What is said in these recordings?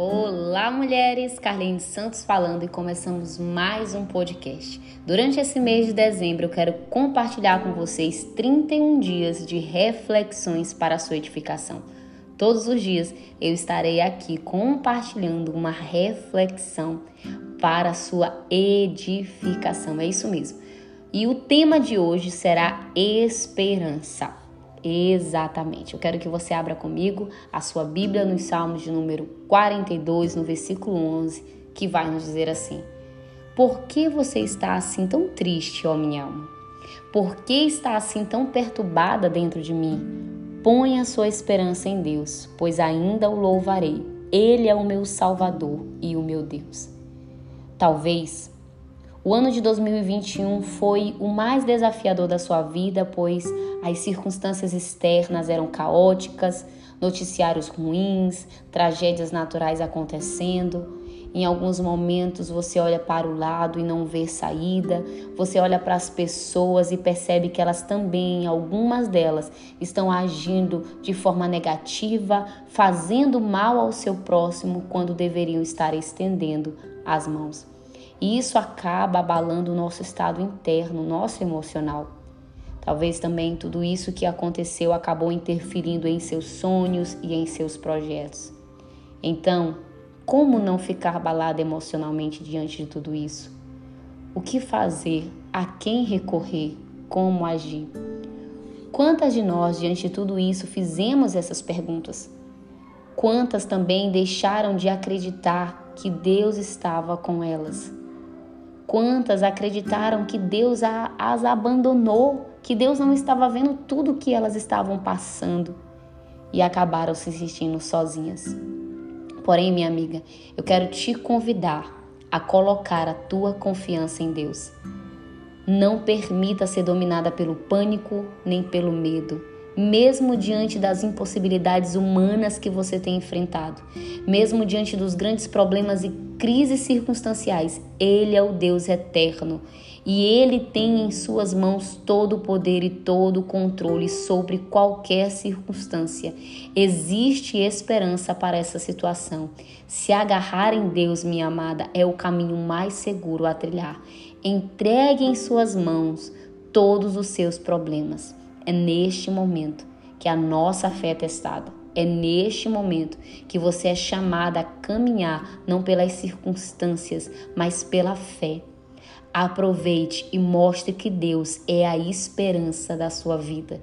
Olá, mulheres! Carlinhos Santos falando e começamos mais um podcast. Durante esse mês de dezembro, eu quero compartilhar com vocês 31 dias de reflexões para a sua edificação. Todos os dias eu estarei aqui compartilhando uma reflexão para a sua edificação. É isso mesmo. E o tema de hoje será esperança. Exatamente. Eu quero que você abra comigo a sua Bíblia nos Salmos de número 42, no versículo 11, que vai nos dizer assim: Por que você está assim tão triste, ó minha alma? Por que está assim tão perturbada dentro de mim? Põe a sua esperança em Deus, pois ainda o louvarei. Ele é o meu Salvador e o meu Deus. Talvez o ano de 2021 foi o mais desafiador da sua vida, pois as circunstâncias externas eram caóticas, noticiários ruins, tragédias naturais acontecendo. Em alguns momentos você olha para o lado e não vê saída, você olha para as pessoas e percebe que elas também, algumas delas, estão agindo de forma negativa, fazendo mal ao seu próximo quando deveriam estar estendendo as mãos. E isso acaba abalando o nosso estado interno, nosso emocional. Talvez também tudo isso que aconteceu acabou interferindo em seus sonhos e em seus projetos. Então, como não ficar abalado emocionalmente diante de tudo isso? O que fazer? A quem recorrer? Como agir? Quantas de nós, diante de tudo isso, fizemos essas perguntas? Quantas também deixaram de acreditar que Deus estava com elas? Quantas acreditaram que Deus as abandonou, que Deus não estava vendo tudo o que elas estavam passando e acabaram se sentindo sozinhas. Porém, minha amiga, eu quero te convidar a colocar a tua confiança em Deus. Não permita ser dominada pelo pânico nem pelo medo mesmo diante das impossibilidades humanas que você tem enfrentado, mesmo diante dos grandes problemas e crises circunstanciais, Ele é o Deus eterno e Ele tem em Suas mãos todo o poder e todo o controle sobre qualquer circunstância. Existe esperança para essa situação. Se agarrar em Deus, minha amada, é o caminho mais seguro a trilhar. Entregue em Suas mãos todos os seus problemas. É neste momento que a nossa fé é testada. É neste momento que você é chamada a caminhar não pelas circunstâncias, mas pela fé. Aproveite e mostre que Deus é a esperança da sua vida.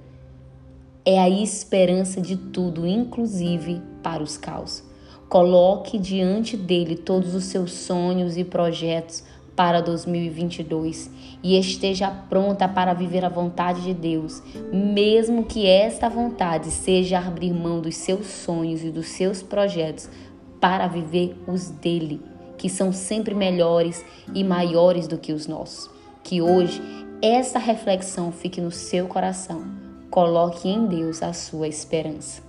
É a esperança de tudo, inclusive para os caos. Coloque diante dele todos os seus sonhos e projetos para 2022 e esteja pronta para viver a vontade de Deus, mesmo que esta vontade seja abrir mão dos seus sonhos e dos seus projetos para viver os dele, que são sempre melhores e maiores do que os nossos. Que hoje essa reflexão fique no seu coração. Coloque em Deus a sua esperança.